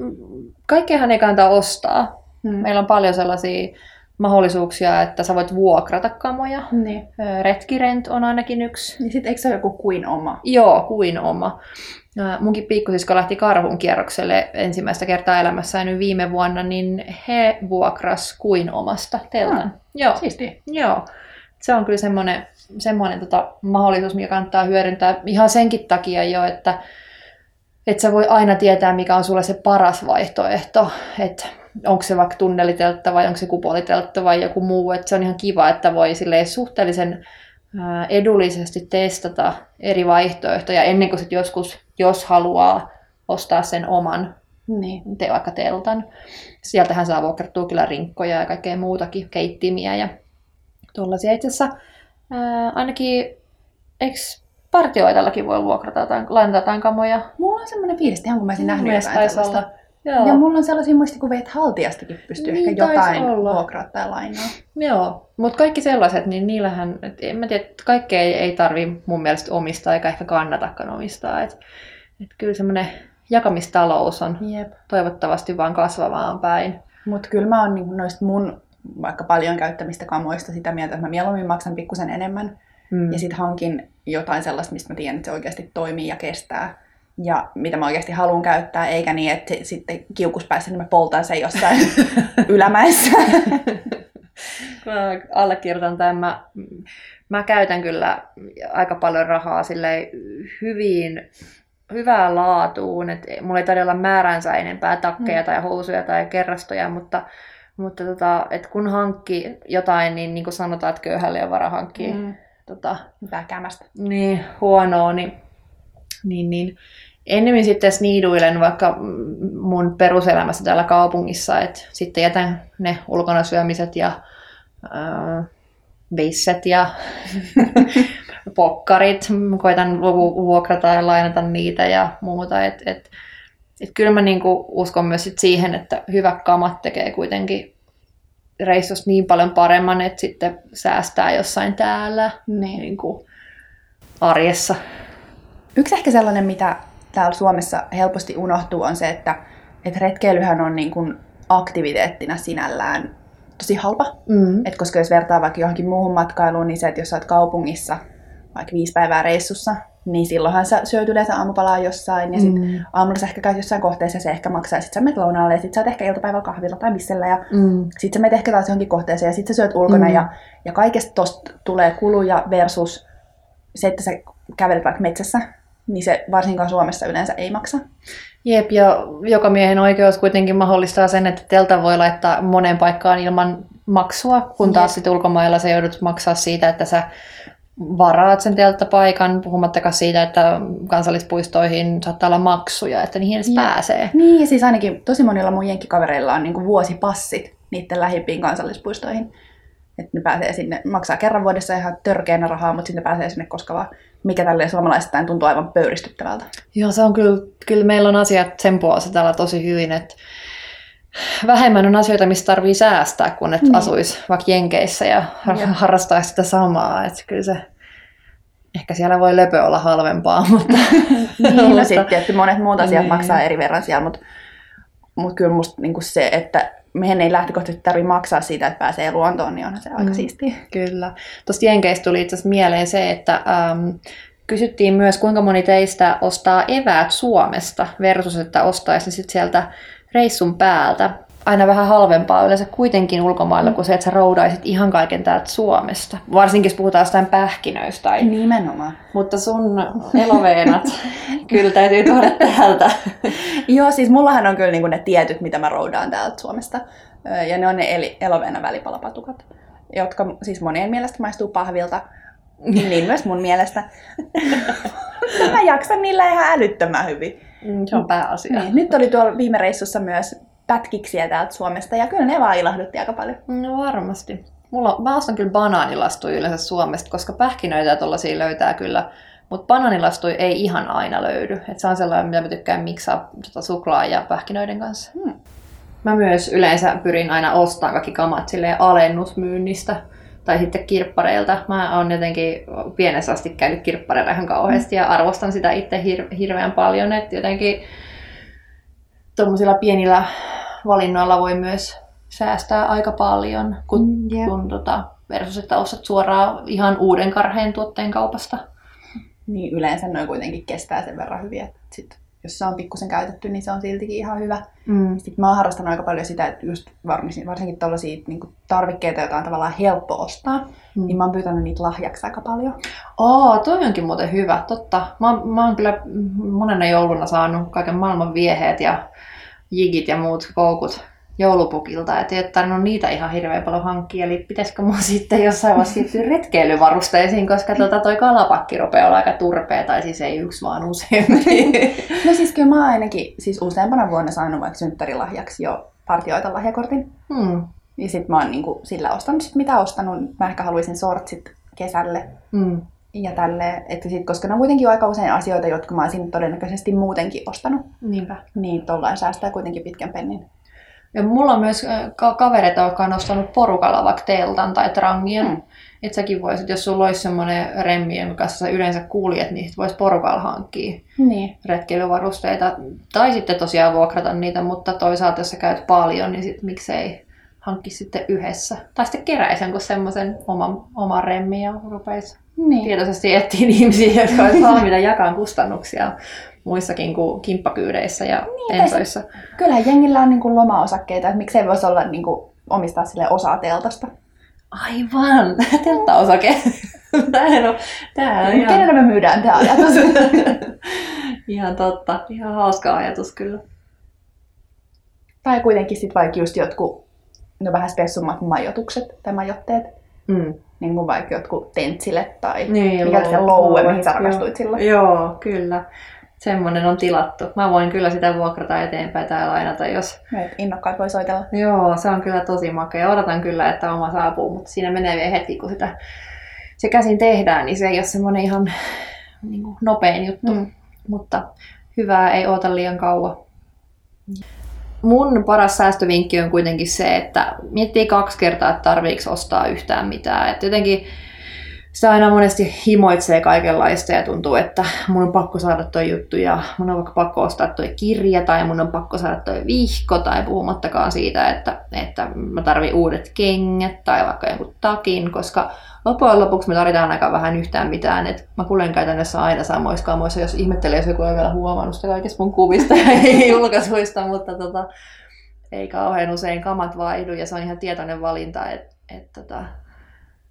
kaikkeahan ei kannata ostaa. Mm. Meillä on paljon sellaisia mahdollisuuksia, että sä voit vuokrata kamoja. Niin. Retkirent on ainakin yksi. Niin sitten eikö se ole joku kuin oma? Joo, kuin oma. Munkin pikkusisko lähti karhun kierrokselle ensimmäistä kertaa elämässään nyt viime vuonna, niin he vuokras kuin omasta teltan. Ah. Joo, Siistiä. joo. Se on kyllä semmoinen, semmoinen tota, mahdollisuus, mikä kannattaa hyödyntää ihan senkin takia jo, että et sä voi aina tietää, mikä on sulle se paras vaihtoehto. Että onko se vaikka tunneliteltta vai onko se kupoliteltta vai joku muu. Että se on ihan kiva, että voi suhteellisen edullisesti testata eri vaihtoehtoja ennen kuin sit joskus, jos haluaa ostaa sen oman Niin. te vaikka teltan. Sieltähän saa vuokrattua kyllä rinkkoja ja kaikkea muutakin, keittimiä ja tuollaisia. Itse asiassa ää, ainakin, eikö partioitallakin voi vuokrata tai lainata jotain kamoja? Mulla on semmoinen fiilis, ihan kun mä olisin nähnyt jotain sellaista. olla. Joo. Ja mulla on sellaisia muistikuvia, että haltijastakin pystyy Niin, ehkä jotain olla. vuokraa tai lainaa. Joo, mutta kaikki sellaiset, niin niillähän, et en mä tiedä, kaikkea ei, ei tarvi mun mielestä omistaa eikä ehkä kannatakaan omistaa. Et, et kyllä semmoinen jakamistalous on Jep. toivottavasti vaan kasvavaan päin. Mutta kyllä mä oon niinku noista mun vaikka paljon käyttämistä kamoista sitä mieltä, että mä mieluummin maksan pikkusen enemmän Mm. ja sitten hankin jotain sellaista, mistä mä tiedän, että se oikeasti toimii ja kestää. Ja mitä mä oikeasti haluan käyttää, eikä niin, että sitten kiukuspäässä niin mä poltan sen jossain ylämäessä. Mä allekirjoitan tämän, mä, mä käytän kyllä aika paljon rahaa silleen hyvin, hyvään laatuun. Et mulla ei tarvitse olla määränsä enempää takkeja Mm. tai housuja tai kerrastoja, mutta, mutta tota, et kun hankki jotain, niin, niin kuin sanotaan, että köyhälle ei ole varaa hankkia Mm. tota, Hyvää kämästä. niin huonoa, niin, niin, niin ennemmin sitten sniiduilen vaikka mun peruselämässä täällä kaupungissa, että sitten jätän ne ulkona syömiset ja äh, beisset ja pokkarit, koitan vu- vuokrata ja lainata niitä ja muuta, että et, et kyllä mä niinku uskon myös sit siihen, että hyvät kamat tekee kuitenkin reissusta niin paljon paremman, että sitten säästää jossain täällä Niin. niin kuin arjessa. Yksi ehkä sellainen, mitä täällä Suomessa helposti unohtuu, on se, että, että retkeilyhän on niin kuin aktiviteettina sinällään tosi halpa. Mm. Et koska jos vertaa vaikka johonkin muuhun matkailuun, niin se, että jos sä oot kaupungissa vaikka viisi päivää reissussa, niin silloinhan sä syöt yleensä aamupalaa jossain, ja sitten Mm. aamulla sä ehkä käyt jossain kohteessa, ja se ehkä maksaa, ja sit sä menet lounaalle, ja sit sä oot ehkä iltapäivällä kahvilla tai missellä, ja Mm. sit sä menet ehkä taas johonkin kohteeseen, ja sit sä syöt ulkona, Mm. ja, ja kaikesta tosta tulee kuluja versus se, että sä kävelet vaikka metsässä, niin se varsinkaan Suomessa yleensä ei maksa. Jep, ja joka miehen oikeus kuitenkin mahdollistaa sen, että telta voi laittaa moneen paikkaan ilman maksua, kun taas sitten ulkomailla se joudut maksaa siitä, että sä varaat sen telttapaikan, puhumattakaan siitä, että kansallispuistoihin saattaa olla maksuja, että niihin edes ja. pääsee. Niin, ja siis ainakin tosi monilla mun jenkkikavereilla on niin vuosipassit niiden lähimpiin kansallispuistoihin. Että ne pääsee sinne, maksaa kerran vuodessa ihan törkeänä rahaa, mutta sitten pääsee sinne koska vaan, mikä tälle suomalaisittain tuntuu aivan pöyristyttävältä. Joo, se on kyllä, kyllä meillä on asiat sen puolesta täällä tosi hyvin, että vähemmän on asioita, mistä tarvii säästää, kun et mm. asuisi vaikka Jenkeissä ja, ja. harrastaisi sitä samaa. Että kyllä se, ehkä siellä voi löpö olla halvempaa, mutta... niin, no sitten että monet muut asiat niin. maksaa eri verran siellä, mutta, mutta kyllä musta niin se, että meidän ei lähtökohtaisesti tarvitse maksaa siitä, että pääsee luontoon, niin onhan se aika mm, siistiä. Kyllä. Tuosta Jenkeistä tuli itse asiassa mieleen se, että ähm, kysyttiin myös, kuinka moni teistä ostaa eväät Suomesta versus, että ostaisi sitten sieltä reissun päältä aina vähän halvempaa yleensä kuitenkin ulkomailla kuin se, että sä roudaisit ihan kaiken täältä Suomesta. Varsinkin jos puhutaan jostain pähkinöistä. Tai... Nimenomaan. Mutta sun eloveenat kyllä täytyy tuoda täältä. Joo, siis mullahan on kyllä niin ne tietyt, mitä mä roudaan täältä Suomesta. Ja ne on ne eloveena välipalapatukat, jotka siis monien mielestä maistuu pahvilta. niin myös mun mielestä. mä jaksan niillä ihan älyttömän hyvin. Mm, se on pääasia. Niin. Nyt oli tuolla viime reissussa myös pätkiksiä täältä Suomesta ja kyllä ne vaan ilahdutti aika paljon. No varmasti. Mulla, mä ostan kyllä banaanilastuja yleensä Suomesta, koska pähkinöitä tuollaisia löytää kyllä, mutta banaanilastuja ei ihan aina löydy. Et se on sellainen, mitä mä tykkään miksaa tota suklaa ja pähkinöiden kanssa. Hmm. Mä myös yleensä pyrin aina ostamaan kaikki kamat silleen alennusmyynnistä tai sitten kirppareilta. Mä oon jotenkin pienessä asti käynyt kirppareilla ihan kauheasti ja arvostan sitä itse hir- hirveän paljon, että jotenkin tuommoisilla pienillä valinnoilla voi myös säästää aika paljon, kun, mm, yeah. kun tota, versus että ostat suoraan ihan uuden karheen tuotteen kaupasta. Niin yleensä noin kuitenkin kestää sen verran hyvin, että sit, jos se on pikkusen käytetty, niin se on siltikin ihan hyvä. Mm. Sitten mä oon harrastanut aika paljon sitä, että just varsinkin tällaisia niin tarvikkeita, joita on tavallaan helppo ostaa, mm. niin mä oon pyytänyt niitä lahjaksi aika paljon. Oo, toi onkin muuten hyvä, totta. Mä, mä oon kyllä monena jouluna saanut kaiken maailman vieheet ja jigit ja muut koukut joulupukilta, et ei ole tarvinnut niitä ihan hirveän paljon hankkia, eli pitäisikö mun sitten jossain vaiheessa siirtyä retkeilyvarusteisiin, koska tota toi kalapakki rupeaa olla aika turpea, tai siis ei yksi vaan useampi. no siis kyllä mä ainakin siis useampana vuonna saanut vaikka synttärilahjaksi jo partioita lahjakortin. Hmm. Ja sit mä oon niinku sillä ostanut sit mitä ostanut. Mä ehkä haluaisin sortsit kesälle. Hmm ja tälle, että sit, koska ne on kuitenkin aika usein asioita, jotka mä olisin todennäköisesti muutenkin ostanut. Niinpä. Niin tollain säästää kuitenkin pitkän pennin. Ja mulla on myös ka- kavereita, jotka on ostanut porukalla vaikka teltan tai trangion. Hmm. Että säkin voisit, jos sulla olisi semmoinen remmi, jonka kanssa sä yleensä kuljet, niin voisi porukalla hankkia niin. retkeilyvarusteita. Tai sitten tosiaan vuokrata niitä, mutta toisaalta jos sä käyt paljon, niin sit miksei hankki sitten yhdessä. Tai sitten keräisen kuin semmoisen oman, oman remmin ja rupeisi niin. tietoisesti etsiin ihmisiä, jotka olisivat valmiita jakamaan kustannuksia muissakin kuin kimppakyydeissä ja niin, ensoissa. Kyllähän jengillä on niin kuin loma-osakkeita, että miksei voisi olla niin kuin, omistaa sille osaa teltasta. Aivan, telttaosake. Tämähän on, tämähän on ihan... Kenelle me myydään tämä ajatus? ihan totta, ihan hauska ajatus kyllä. Tai kuitenkin sitten vaikka just jotkut no vähän spessummat majoitukset tai majotteet. Mm. Niin kuin vaikka jotkut tentsilet tai niin, mikä se loue, mihin sä rakastuit silloin. Joo, kyllä. Semmoinen on tilattu. Mä voin kyllä sitä vuokrata eteenpäin tai lainata, jos... Et innokkaat voi soitella. Joo, se on kyllä tosi makea. Odotan kyllä, että oma saapuu, mutta siinä menee vielä hetki, kun sitä se käsin tehdään, niin se ei ole semmoinen ihan niin kuin nopein juttu. Mm. Mutta hyvää ei oota liian kauan mun paras säästövinkki on kuitenkin se, että miettii kaksi kertaa, että tarviiko ostaa yhtään mitään. Että jotenkin sitä aina monesti himoitsee kaikenlaista ja tuntuu, että mun on pakko saada toi juttu ja mun on vaikka pakko ostaa toi kirja tai mun on pakko saada toi vihko tai puhumattakaan siitä, että, että mä tarvin uudet kengät tai vaikka jonkun takin, koska loppujen lopuksi me tarvitaan aika vähän yhtään mitään. Et mä kuulen käytännössä aina samoissa kamoissa, jos ihmettelee, jos joku on vielä huomannut sitä kaikista mun kuvista ja ei julkaisuista, mutta tota, ei kauhean usein kamat vaihdu ja se on ihan tietoinen valinta, että et, tota,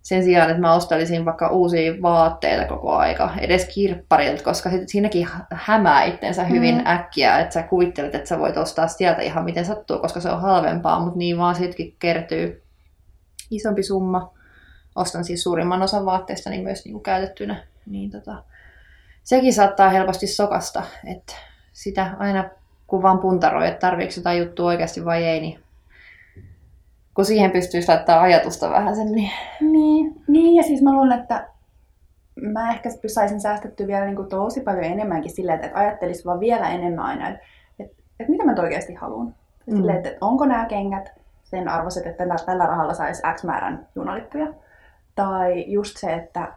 sen sijaan, että mä ostelisin vaikka uusia vaatteita koko aika, edes kirpparilta, koska siinäkin hämää itsensä hyvin mm. äkkiä, että sä kuvittelet, että sä voit ostaa sieltä ihan miten sattuu, koska se on halvempaa, mutta niin vaan sittenkin kertyy isompi summa. Ostan siis suurimman osan vaatteista niin myös niin käytettynä. Niin tota, sekin saattaa helposti sokasta, että sitä aina kun vaan puntaroi, että tarviiko jotain juttua oikeasti vai ei, niin kun siihen pystyisi laittaa ajatusta vähän sen, niin... Niin, niin ja siis mä luulen, että mä ehkä saisin säästettyä vielä niin kuin tosi paljon enemmänkin silleen, että ajattelisi vaan vielä enemmän aina, että, että, että mitä mä oikeasti haluan. Mm. Silleen, että, että onko nämä kengät sen arvoiset, että tällä rahalla saisi X määrän junalippuja. Tai just se, että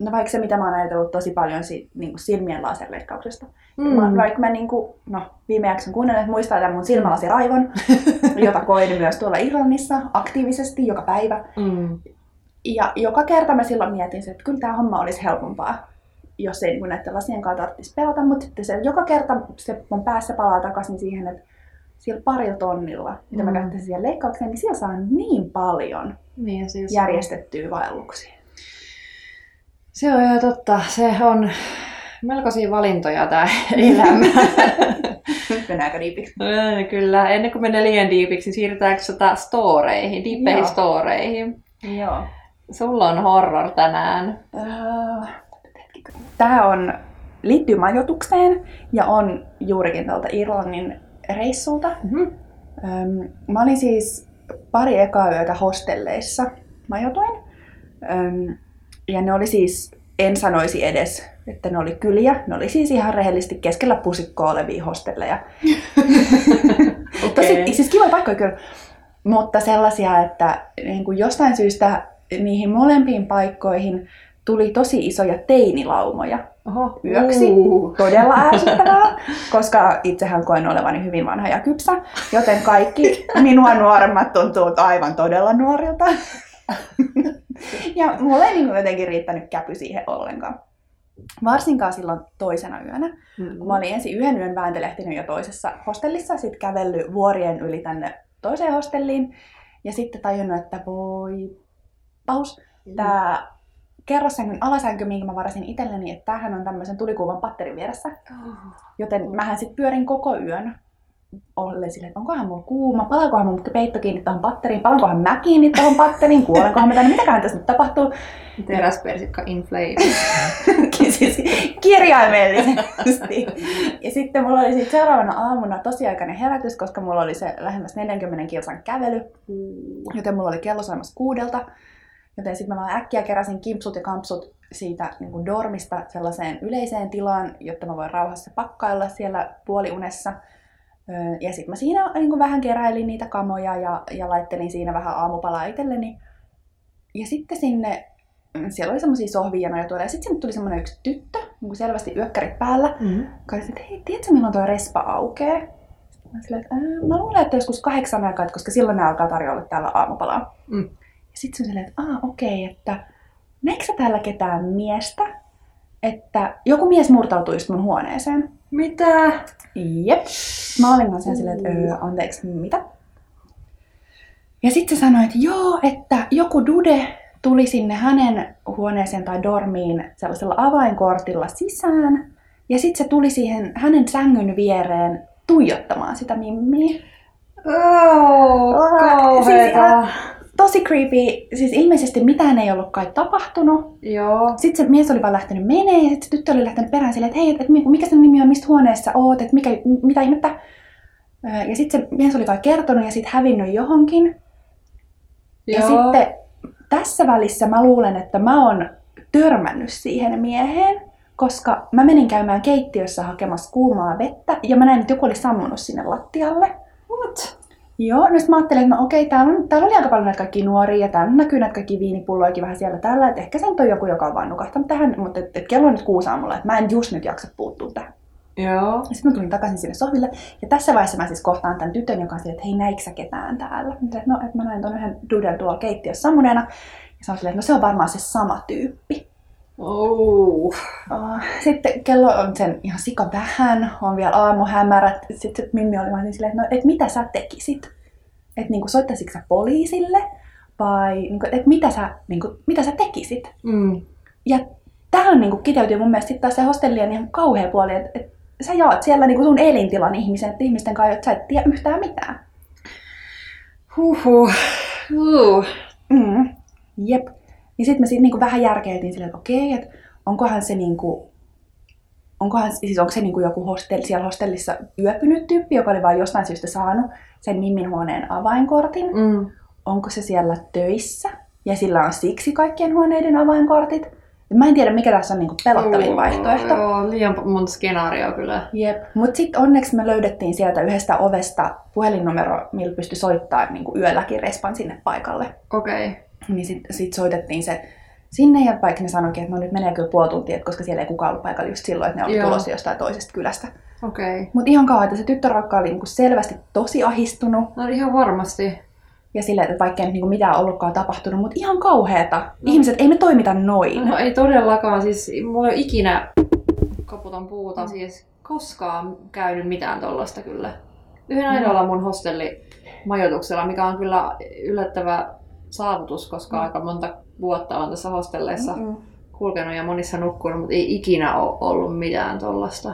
no vaikka se, mitä mä oon ajatellut tosi paljon si, niin kuin silmien laserleikkauksesta. Mm. Mä, vaikka mä niin kuin, no, viime jakson kuunnellut, että muistaa tämän mun silmälasiraivon, jota koin myös tuolla Irlannissa aktiivisesti joka päivä. Mm. Ja joka kerta mä silloin mietin, että kyllä tämä homma olisi helpompaa, jos ei niin näiden lasien kanssa tarvitsisi pelata. Mutta sitten se, joka kerta se mun päässä palaa takaisin siihen, että sillä parilla tonnilla, mitä mm. mä käyttäisin siihen leikkaukseen, niin siellä saa niin paljon niin, siis järjestettyä vaelluksia. Se on ihan totta. Se on melkoisia valintoja tämä elämä. Mennäänkö diipiksi? Kyllä. Ennen kuin menee liian diipiksi, niin siirrytäänkö sitä storeihin, diippeihin storeihin? Joo. Sulla on horror tänään. Tämä on, liittyy majoitukseen ja on juurikin tuolta Irlannin reissulta. Mm-hmm. Mä olin siis pari ekaa yötä hostelleissa majoituin. Ja ne oli siis, en sanoisi edes, että ne oli kyliä. Ne oli siis ihan rehellisesti keskellä pusikkoa olevia hostelleja. okay. Tosi, siis kiva paikkoja kyllä. Mutta sellaisia, että niin kuin jostain syystä niihin molempiin paikkoihin tuli tosi isoja teinilaumoja Oho. yöksi. Uh. Todella ärsyttävää, koska itsehän koen olevani hyvin vanha ja kypsä, joten kaikki minua nuoremmat tuntuu aivan todella nuorilta. ja mulla ei niin jotenkin riittänyt käpy siihen ollenkaan. Varsinkaan silloin toisena yönä. Mm-hmm. Kun mä olin ensin yhden yön vääntelehtinyt jo toisessa hostellissa, sitten kävellyt vuorien yli tänne toiseen hostelliin. Ja sitten tajunnut, että voi paus, mm-hmm. tämä kerrossängyn alasänky, minkä mä varasin itselleni, että tämähän on tämmöisen tulikuvan patterin vieressä. Oh. Joten mähän sitten pyörin koko yön ollen silleen, että onkohan mulla kuuma, palaakohan mun peitto kiinni tuohon patteriin, palaankohan mä kiinni tuohon patteriin, kuolenkohan mä tänne, mitäköhän tässä nyt tapahtuu. Teräspersikka inflame. siis kirjaimellisesti. ja sitten mulla oli sitten seuraavana aamuna tosiaikainen herätys, koska mulla oli se lähemmäs 40 kilsan kävely, joten mulla oli kello soimassa kuudelta. Joten sitten mä vaan äkkiä keräsin kimpsut ja kampsut siitä niin kuin dormista sellaiseen yleiseen tilaan, jotta mä voin rauhassa pakkailla siellä puoliunessa. Ja sitten mä siinä niin vähän keräilin niitä kamoja ja, ja laittelin siinä vähän aamupalaa itselleni. Ja sitten sinne, mm, siellä oli semmoisia sohvia ja tuolla, ja sitten sinne tuli semmoinen yksi tyttö, niin selvästi yökkärit päällä, mm-hmm. joka että hei, tiedätkö milloin tuo respa aukeaa? Mä, silleen, että, mä luulen, että joskus kahdeksan aikaa, koska silloin ne alkaa tarjolla täällä aamupalaa. Mm. Ja sitten se silleen, että Aa, okei, okay, että näetkö sä täällä ketään miestä? Että joku mies murtautui just mun huoneeseen. Mitä? Jep. Mä olin kanssa silleen, että öö, anteeksi, mitä? Ja sitten se sanoi, että joo, että joku dude tuli sinne hänen huoneeseen tai dormiin sellaisella avainkortilla sisään. Ja sitten se tuli siihen hänen sängyn viereen tuijottamaan sitä mimmiä. Oh, oh, siis tosi creepy. Siis ilmeisesti mitään ei ollut kai tapahtunut. Joo. Sitten se mies oli vaan lähtenyt menee ja sitten se tyttö oli lähtenyt perään silleen, että hei, että mikä sen nimi on, mistä huoneessa oot, että mikä, mitä ihmettä. Ja sitten se mies oli kai kertonut ja sitten hävinnyt johonkin. Joo. Ja sitten tässä välissä mä luulen, että mä oon törmännyt siihen mieheen, koska mä menin käymään keittiössä hakemassa kuumaa vettä ja mä näin, että joku oli sammunut sinne lattialle. What? Joo, no mä ajattelin, että no okei, täällä, on, täällä oli aika paljon näitä kaikki nuoria ja täällä näkyy näitä kaikki viinipulloikin vähän siellä täällä, että ehkä se on joku, joka on vaan nukahtanut tähän, mutta et, et kello on nyt kuusi aamulla, että mä en just nyt jaksa puuttua tähän. Joo. Sitten mä tulin takaisin sinne sohville ja tässä vaiheessa mä siis kohtaan tämän tytön, joka on sille, että hei näikö sä ketään täällä? Mä että no, että mä näin tuon yhden duden tuolla keittiössä sammuneena. Ja se on silleen, että no se on varmaan se sama tyyppi. Oh. Sitten kello on sen ihan sika vähän, on vielä aamuhämärät. Sitten Mimmi oli vaan silleen, että no, et mitä sä tekisit? Että niinku, soittaisitko sä poliisille? vai niin kuin, että mitä sä, niin kuin, mitä sä tekisit. Mm. Ja tähän niin kuin, kiteytyy mun mielestä sitten taas se hostellien ihan kauhea puoli, että, että sä jaat siellä niin kuin sun elintilan ihmisen, että ihmisten kanssa, että sä et tiedä yhtään mitään. Huhhuh. Uh. Mm. Jep. Ja sitten me sit niinku vähän järkeiltiin silleen, että okei, että onkohan se niinku, onkohan, siis onko se niinku joku hostel, siellä hostellissa yöpynyt tyyppi, joka oli vain jostain syystä saanut sen Mimmin huoneen avainkortin. Mm. Onko se siellä töissä ja sillä on siksi kaikkien huoneiden avainkortit. Mä en tiedä, mikä tässä on niinku pelottavin vaihtoehto. Joo, liian monta skenaarioa kyllä. Jep. Mutta sitten onneksi me löydettiin sieltä yhdestä ovesta puhelinnumero, millä pystyi soittamaan niinku yölläkin respan sinne paikalle. Okei. Okay. Niin sitten sit soitettiin se sinne ja vaikka ne sanoikin, että no nyt menee kyllä puoli tuntia, koska siellä ei kukaan ollut paikalla just silloin, että ne oli Joo. tulossa jostain toisesta kylästä. Okei. Okay. Mutta ihan kauan, että se tyttörakka oli niinku selvästi tosi ahistunut No ihan varmasti. ja silleen, että vaikka ei nyt niinku mitään ollutkaan tapahtunut, mutta ihan kauheeta. Ihmiset, ei me toimita noin. No ei todellakaan, siis mulla ei ikinä kaputan puuta, siis koskaan käynyt mitään tollasta kyllä. Yhden ainoalla mun hostelli majoituksella, mikä on kyllä yllättävä saavutus, koska Mm. aika monta vuotta on tässä hostelleissa Mm-mm. kulkenut ja monissa nukkunut, mutta ei ikinä ole ollut mitään tollasta.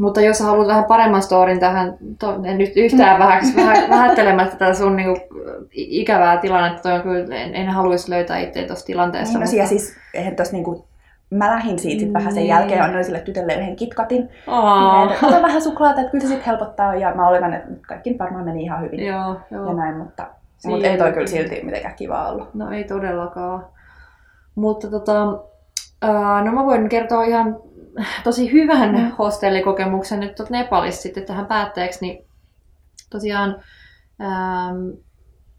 Mutta jos haluat vähän paremman storin tähän, to, en nyt yhtään vähäks, vähä, vähättelemättä tätä sun niinku, ikävää tilannetta, toi on kyllä, en, en haluaisi löytää itseä tuossa tilanteessa. Niin, no, ja siis, eihän tossa niinku, mä lähdin siitä sit vähän sen Niin. jälkeen, annoin sille tytölle yhden kitkatin. Ota vähän suklaata, että kyllä se sitten helpottaa. Ja mä oletan, että kaikki varmaan meni ihan hyvin. joo, Ja joo. näin, mutta, mutta ei toi kyllä silti mitenkään kiva ollut. No ei todellakaan. Mutta tota, ää, no mä voin kertoa ihan tosi hyvän Mm. hostellikokemuksen nyt tuolta Nepalista sitten tähän päätteeksi. Niin tosiaan ähm,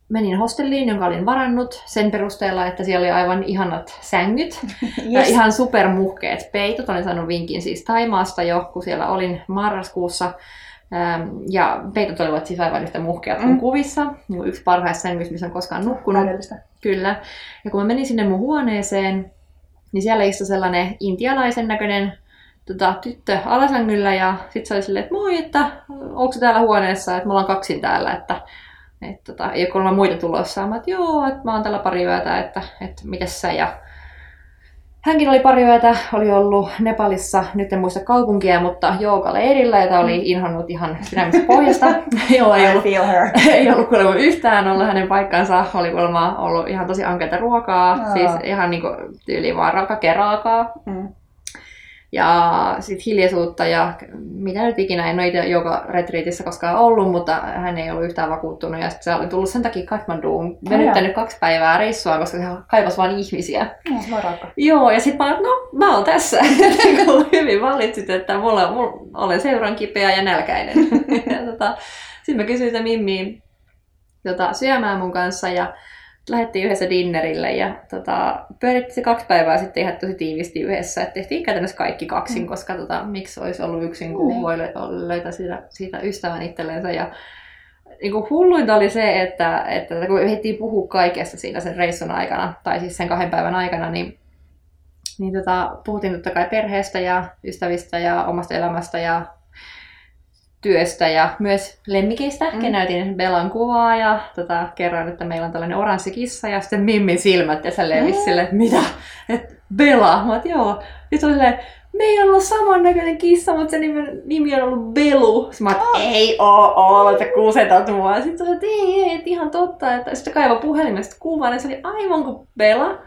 menin hostelliin, jonka olin varannut sen perusteella, että siellä oli aivan ihanat sängyt. Ja ihan supermuhkeet peitot. Olin saanut vinkin siis Taimaasta jo, kun siellä olin marraskuussa. Ähm, ja peitot olivat siis aivan yhtä muhkeat kuin Mm. kuvissa. Niin yksi parhaista sängyistä, missä on koskaan nukkunut. Täydellistä. Kyllä. Ja kun mä menin sinne mun huoneeseen, niin siellä istui sellainen intialaisen näköinen tota, tyttö alasängyllä ja sitten se oli silleen, että moi, että onko se täällä huoneessa, että me ollaan kaksin täällä, että et, tota, ei ole muita tulossa. Mä että joo, että mä oon täällä pari yötä, että, että mitäs sä ja Hänkin oli pari yötä, oli ollut Nepalissa, nyt en muista kaupunkia, mutta joogaleirillä, jota oli inhonnut ihan sydämestä pohjasta. Joo, ei ollut feel her. ei ollut kuulemma yhtään ollut hänen paikkansa. Oli kuulemma ollut ihan tosi ankeita ruokaa. Aa. Siis ihan niinku tyyli vaan raaka keraakaa. Mm. Ja sitten hiljaisuutta ja mitä nyt ikinä, en ole itse joka retriitissä koskaan ollut, mutta hän ei ollut yhtään vakuuttunut. Ja sitten se oli tullut sen takia Kathmanduun, venyttänyt kaksi päivää reissua, koska se kaivasi vain ihmisiä. No. Joo, ja sitten mä oon, no mä oon tässä. Kun hyvin valitsit, että mulla, mulla, olen seuran kipeä ja nälkäinen. ja tota, sitten mä kysyin sitä Mimmiin tota, syömään mun kanssa ja lähdettiin yhdessä dinnerille ja tota, pyörittiin se kaksi päivää sitten ihan tosi tiivisti yhdessä. Et tehtiin käytännössä kaikki kaksin, Mm. koska tota, miksi olisi ollut yksin, kun Niin. voi lö- löytää siitä, siitä ystävän itsellensä. Ja niin kuin hulluinta oli se, että, että kun ehdittiin puhua kaikesta siinä sen reissun aikana, tai siis sen kahden päivän aikana, niin, niin tota, puhuttiin totta kai perheestä ja ystävistä ja omasta elämästä ja työstä ja myös lemmikeistä. Mm. Näytin Bellan kuvaa ja tota, kerroin, että meillä on tällainen oranssi kissa ja sitten Mimmin silmät ja se levisi Mm. silleen, että mitä? Et Bella? Mä että joo. Sitten oli silleen, meillä on ollut samannäköinen kissa, mutta se nimi, nimi on ollut Belu. Sitten mä oon, että ei oo ollut, että kusetat mua. Sitten se oli, että ei, ei, että ihan totta. Että sitten kaiva puhelimesta kuvan ja se oli aivan kuin Bella.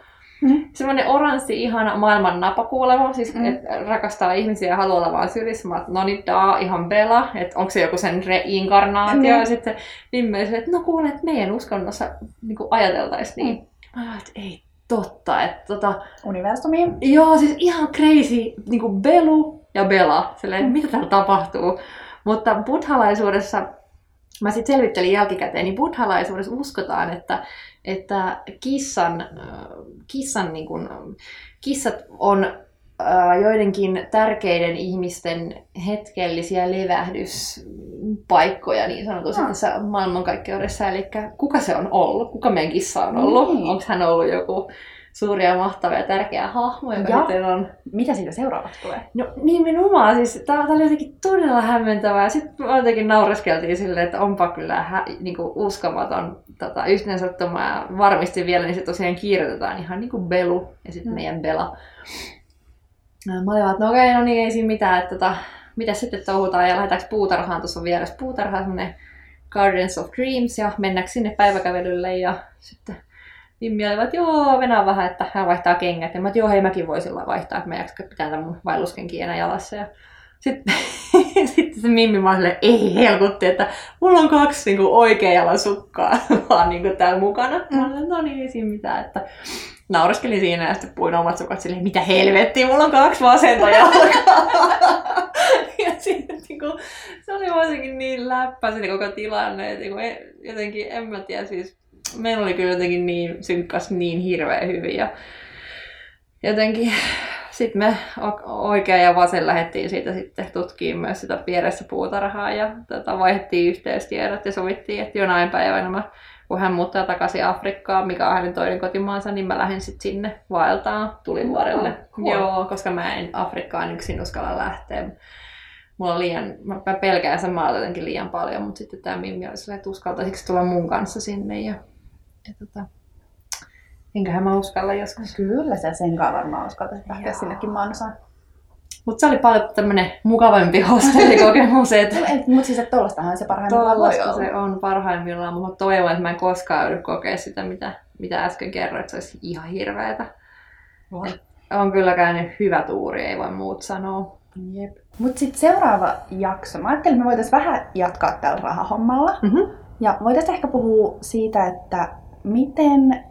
Mm. Semmoinen oranssi, ihana maailman napakuulema, siis Mm. mm. että rakastaa ihmisiä ja haluaa olla vaan sylissä. Mä no niin, daa, ihan Bella, että onko se joku sen reinkarnaatio. Mm. Ja sitten Vimme että no kuule, että meidän uskonnossa niin ajateltaisiin niin. Mä oon, että ei totta, että tota, Universumiin. Joo, siis ihan crazy, niin kuin Belu ja Bela, silleen, Mm. mitä täällä tapahtuu. Mutta buddhalaisuudessa, mä sitten selvittelin jälkikäteen, niin buddhalaisuudessa uskotaan, että, että kissan, äh, kissan niin kuin, kissat on äh, joidenkin tärkeiden ihmisten hetkellisiä levähdyspaikkoja niin sanotusti Ah. tässä maailmankaikkeudessa. Eli kuka se on ollut? Kuka meidän kissa on ollut? Niin. Onko hän ollut joku suuria, mahtavia ja tärkeä hahmo, joka Ja. sitten on... Mitä siitä seuraavaksi tulee? No nimenomaan, siis tää oli jotenkin todella hämmentävää. Sitten jotenkin naureskeltiin silleen, että onpa kyllä hä, niinku uskomaton tota, yhteensattuma. Ja varmisti vielä, niin se tosiaan kirjoitetaan ihan niin kuin Belu ja sitten Mm. meidän Bela. Ja Mä olin vaan, että no okei, no niin, ei siinä mitään, että tota, mitä sitten touhutaan ja lähdetäänkö puutarhaan, tuossa on vieressä puutarha, Gardens of Dreams ja mennäänkö sinne päiväkävelylle ja sitten Mimmi oli, että joo, venää vähän, että hän vaihtaa kengät. Ja mä, että joo, hei mäkin voisin vaihtaa, että mä en jaksa pitää tämän mun vaelluskenkiä enää jalassa. Ja sitten, sitten se Mimmi vaan silleen, ei helkutti, että mulla on kaksi niin kuin, oikean jalan sukkaa vaan niin täällä mukana. Mä olin, no niin, ei siinä mitään. Että naureskelin siinä ja sitten puin omat sukat silleen, mitä helvettiä, mulla on kaksi vasenta jalkaa. ja sitten niin kuin, se oli jotenkin niin läppä se koko tilanne, että niin kuin, e- jotenkin, en mä tiedä, siis meillä oli kyllä jotenkin niin synkkas niin hirveän hyvin ja jotenkin sitten me o- oikea ja vasen lähdettiin siitä sitten tutkimaan myös sitä pieressä puutarhaa ja tota, vaihdettiin yhteystiedot ja sovittiin, että jonain päivänä mä, kun hän muuttaa takaisin Afrikkaan, mikä on hänen toinen kotimaansa, niin mä lähden sitten sinne vaeltaan tulivuorelle. Oh, cool. Joo, koska mä en Afrikkaan yksin uskalla lähteä. Mulla on liian, mä pelkään sen maata jotenkin liian paljon, mutta sitten tämä Mimmi oli että uskaltaisiko tulla mun kanssa sinne. Ja, ja tota, enköhän mä uskalla joskus. Kyllä sä sen kanssa varmaan uskaltaisit lähteä sinnekin maanosaan. Mutta se oli paljon tämmönen mukavampi hostellikokemus, että Mutta siis että tollastahan se parhaimmillaan voi olla. se on parhaimmillaan, mutta toivon, että mä en koskaan joudu kokea sitä, mitä, mitä äsken kerroin, että se olisi ihan hirveetä. On kyllä käynyt hyvä tuuri, ei voi muut sanoa. Jep. Mutta sitten seuraava jakso. Mä ajattelin, että me voitaisiin vähän jatkaa tällä rahahommalla. Mm-hmm. Ja voitaisiin ehkä puhua siitä, että miten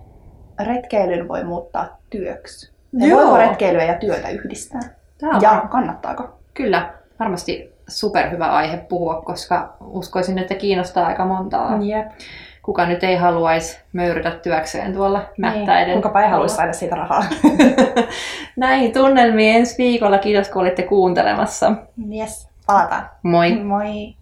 retkeilyn voi muuttaa työksi. Ja Joo. voiko retkeilyä ja työtä yhdistää? Tämä on Ja kannattaako? kyllä varmasti superhyvä aihe puhua, koska uskoisin, että kiinnostaa aika montaa. Jep. Kuka nyt ei haluaisi möyrytä työkseen tuolla mättäiden. Niin. Kukapa ei haluaisi saada siitä rahaa. Näihin tunnelmiin ensi viikolla. Kiitos kun olitte kuuntelemassa. Yes, palataan. Moi! Moi.